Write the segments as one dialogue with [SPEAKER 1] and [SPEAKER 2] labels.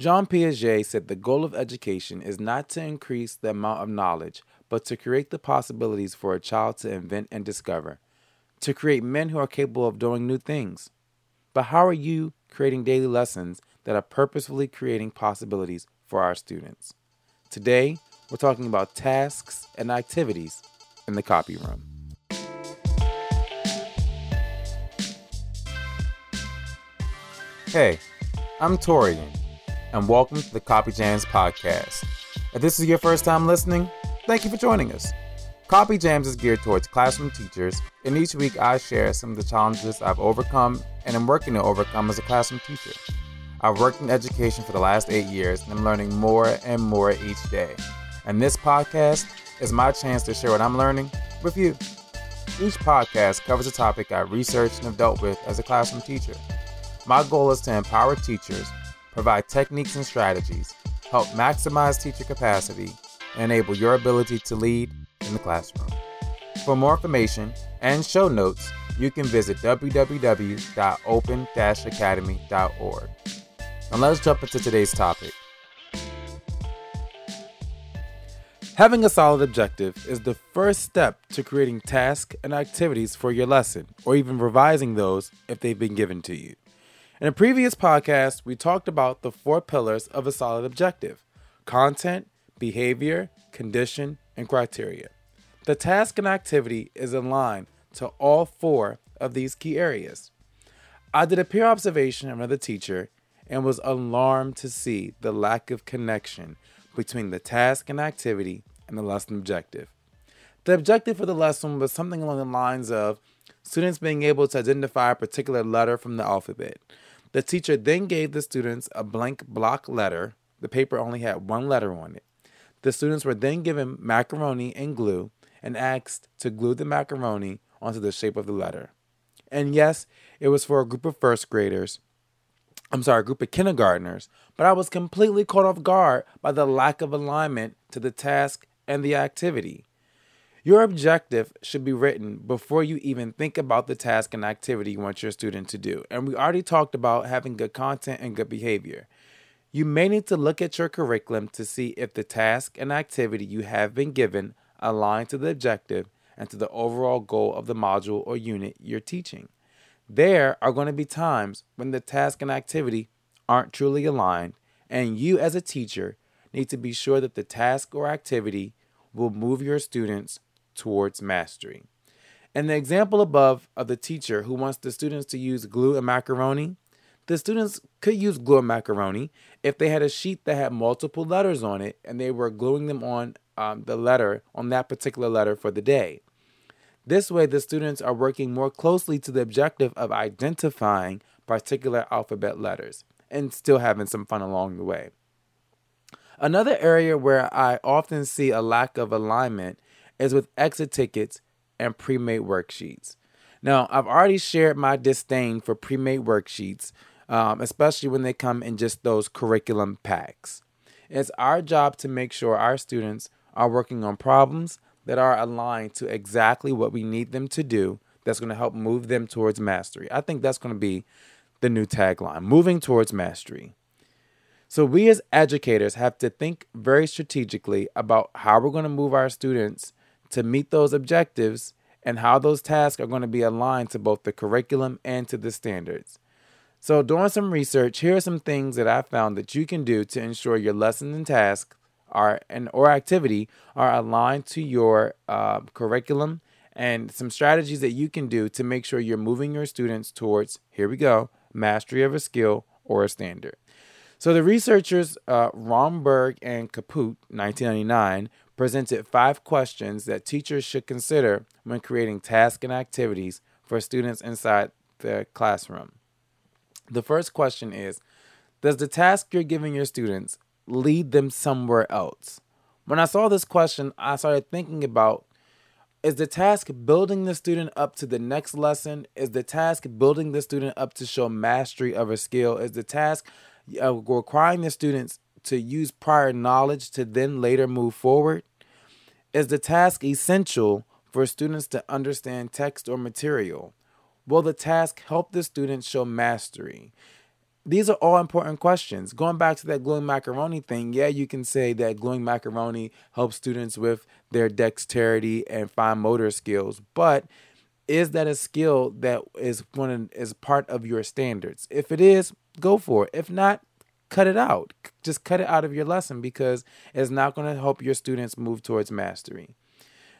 [SPEAKER 1] Jean Piaget said the goal of education is not to increase the amount of knowledge, but to create the possibilities for a child to invent and discover, to create men who are capable of doing new things. But how are you creating daily lessons that are purposefully creating possibilities for our students? Today, we're talking about tasks and activities in the copy room. Hey, I'm Torian, and welcome to the Copy Jams podcast. If this is your first time listening, thank you for joining us. Copy Jams is geared towards classroom teachers, and each week I share some of the challenges I've overcome and am working to overcome as a classroom teacher. I've worked in education for the last eight years, and I'm learning more and more each day. And this podcast is my chance to share what I'm learning with you. Each podcast covers a topic I researched and have dealt with as a classroom teacher. My goal is to empower teachers, provide techniques and strategies, help maximize teacher capacity, and enable your ability to lead in the classroom. For more information and show notes, you can visit www.open-academy.org. Now let's jump into today's topic. Having a solid objective is the first step to creating tasks and activities for your lesson, or even revising those if they've been given to you. In a previous podcast, we talked about the four pillars of a solid objective content, behavior, condition, and criteria. The task and activity is in line to all four of these key areas. I did a peer observation of another teacher and was alarmed to see the lack of connection between the task and activity and the lesson objective. The objective for the lesson was something along the lines of students being able to identify a particular letter from the alphabet. The teacher then gave the students a blank block letter. The paper only had one letter on it. The students were then given macaroni and glue and asked to glue the macaroni onto the shape of the letter. And yes, it was for a group of first graders. I'm sorry, a group of kindergartners, but I was completely caught off guard by the lack of alignment to the task and the activity. Your objective should be written before you even think about the task and activity you want your student to do. And we already talked about having good content and good behavior. You may need to look at your curriculum to see if the task and activity you have been given align to the objective and to the overall goal of the module or unit you're teaching. There are going to be times when the task and activity aren't truly aligned, and you as a teacher need to be sure that the task or activity will move your students towards mastery. In the example above of the teacher who wants the students to use glue and macaroni, the students could use glue and macaroni if they had a sheet that had multiple letters on it and they were gluing them on um, the letter, on that particular letter for the day. This way, the students are working more closely to the objective of identifying particular alphabet letters and still having some fun along the way. Another area where I often see a lack of alignment is with exit tickets and pre made worksheets. Now, I've already shared my disdain for pre made worksheets, um, especially when they come in just those curriculum packs. It's our job to make sure our students are working on problems that are aligned to exactly what we need them to do that's going to help move them towards mastery. I think that's going to be the new tagline moving towards mastery. So, we as educators have to think very strategically about how we're going to move our students to meet those objectives and how those tasks are going to be aligned to both the curriculum and to the standards. So, doing some research, here are some things that I found that you can do to ensure your lessons and tasks are and or activity are aligned to your uh, curriculum, and some strategies that you can do to make sure you're moving your students towards here we go mastery of a skill or a standard. So the researchers uh, Romberg and Kaput, 1999, presented five questions that teachers should consider when creating tasks and activities for students inside the classroom. The first question is Does the task you're giving your students lead them somewhere else? When I saw this question, I started thinking about is the task building the student up to the next lesson? Is the task building the student up to show mastery of a skill? Is the task uh, requiring the students to use prior knowledge to then later move forward? Is the task essential for students to understand text or material? Will the task help the students show mastery? these are all important questions. Going back to that gluing macaroni thing, yeah, you can say that gluing macaroni helps students with their dexterity and fine motor skills, but is that a skill that is one is part of your standards? If it is, go for it. If not, cut it out. Just cut it out of your lesson because it's not going to help your students move towards mastery.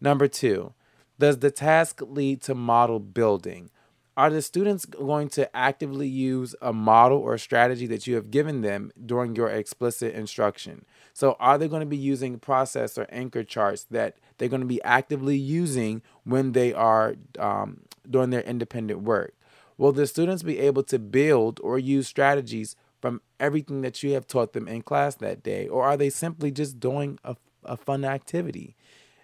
[SPEAKER 1] Number 2, does the task lead to model building? Are the students going to actively use a model or strategy that you have given them during your explicit instruction? So, are they going to be using process or anchor charts that they're going to be actively using when they are um, doing their independent work? Will the students be able to build or use strategies from everything that you have taught them in class that day? Or are they simply just doing a, a fun activity?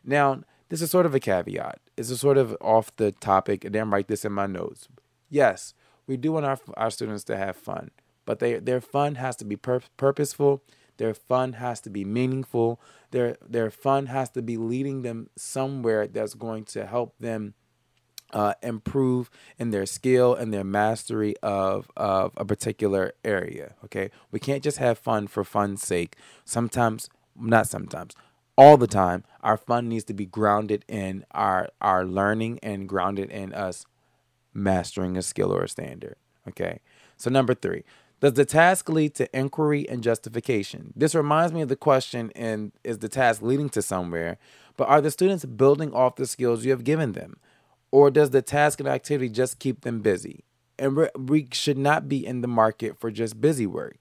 [SPEAKER 1] Now, this is sort of a caveat. It's a sort of off the topic, and then write this in my notes. Yes, we do want our, our students to have fun, but they, their fun has to be pur- purposeful. Their fun has to be meaningful. Their their fun has to be leading them somewhere that's going to help them uh, improve in their skill and their mastery of of a particular area. Okay, we can't just have fun for fun's sake. Sometimes, not sometimes all the time. Our fun needs to be grounded in our our learning and grounded in us mastering a skill or a standard. Okay. So number three, does the task lead to inquiry and justification? This reminds me of the question in is the task leading to somewhere, but are the students building off the skills you have given them? Or does the task and activity just keep them busy? And we should not be in the market for just busy work.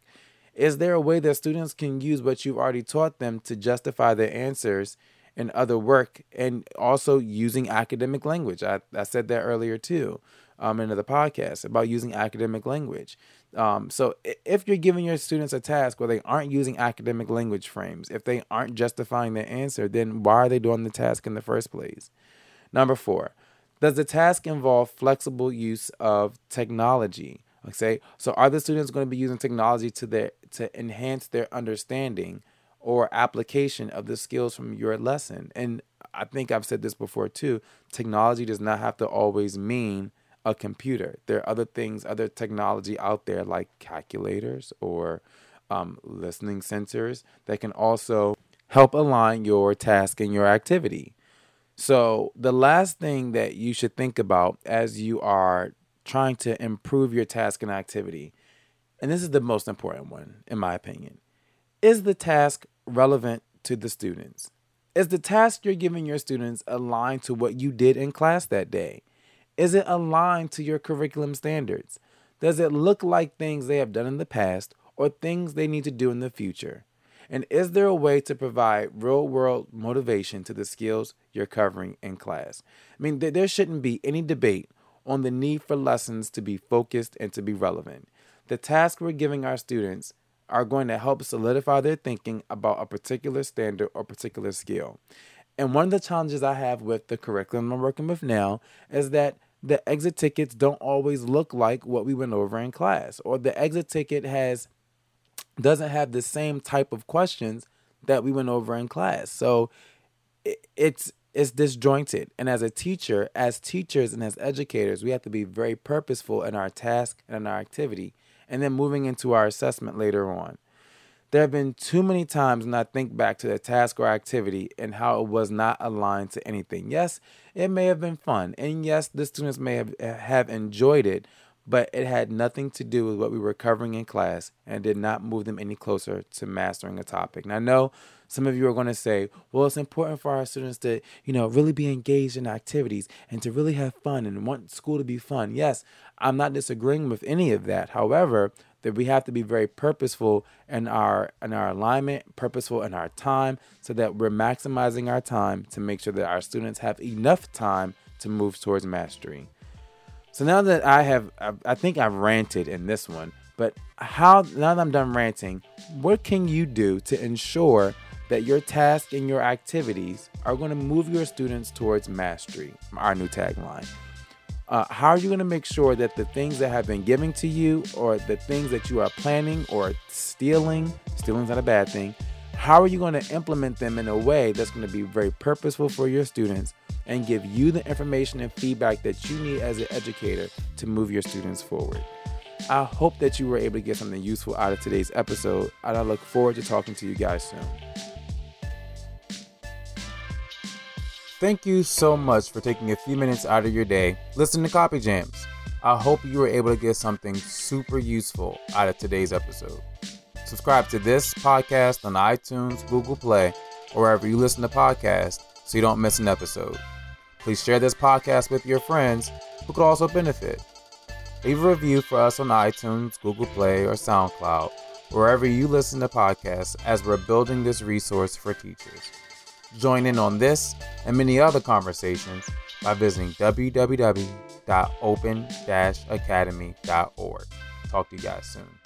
[SPEAKER 1] Is there a way that students can use what you've already taught them to justify their answers in other work and also using academic language? I, I said that earlier too um, in the podcast about using academic language. Um, so if you're giving your students a task where they aren't using academic language frames, if they aren't justifying their answer, then why are they doing the task in the first place? Number four, does the task involve flexible use of technology? Okay, so are the students going to be using technology to their to enhance their understanding or application of the skills from your lesson? And I think I've said this before too. Technology does not have to always mean a computer. There are other things, other technology out there like calculators or um, listening centers that can also help align your task and your activity. So, the last thing that you should think about as you are trying to improve your task and activity, and this is the most important one, in my opinion, is the task relevant to the students? Is the task you're giving your students aligned to what you did in class that day? Is it aligned to your curriculum standards? Does it look like things they have done in the past or things they need to do in the future? And is there a way to provide real world motivation to the skills you're covering in class? I mean, there shouldn't be any debate on the need for lessons to be focused and to be relevant. The tasks we're giving our students are going to help solidify their thinking about a particular standard or particular skill. And one of the challenges I have with the curriculum I'm working with now is that the exit tickets don't always look like what we went over in class, or the exit ticket has doesn't have the same type of questions that we went over in class. So it, it's it's disjointed. And as a teacher, as teachers and as educators, we have to be very purposeful in our task and in our activity, and then moving into our assessment later on. There have been too many times when I think back to the task or activity and how it was not aligned to anything. Yes, it may have been fun, and yes, the students may have, have enjoyed it, but it had nothing to do with what we were covering in class and did not move them any closer to mastering a topic. Now, I know some of you are going to say, well, it's important for our students to, you know, really be engaged in activities and to really have fun and want school to be fun. Yes, I'm not disagreeing with any of that. However, that we have to be very purposeful in our in our alignment, purposeful in our time, so that we're maximizing our time to make sure that our students have enough time to move towards mastery. So now that I have, I think I've ranted in this one, but how, now that I'm done ranting, what can you do to ensure that your task and your activities are going to move your students towards mastery? Our new tagline. Uh, how are you going to make sure that the things that have been given to you or the things that you are planning or stealing, stealing's not a bad thing, how are you going to implement them in a way that's going to be very purposeful for your students and give you the information and feedback that you need as an educator to move your students forward. I hope that you were able to get something useful out of today's episode, and I look forward to talking to you guys soon. Thank you so much for taking a few minutes out of your day listening to Copy Jams. I hope you were able to get something super useful out of today's episode. Subscribe to this podcast on iTunes, Google Play, or wherever you listen to podcasts so you don't miss an episode. Please share this podcast with your friends who could also benefit. Leave a review for us on iTunes, Google Play, or SoundCloud, wherever you listen to podcasts as we're building this resource for teachers. Join in on this and many other conversations by visiting www.open-academy.org. Talk to you guys soon.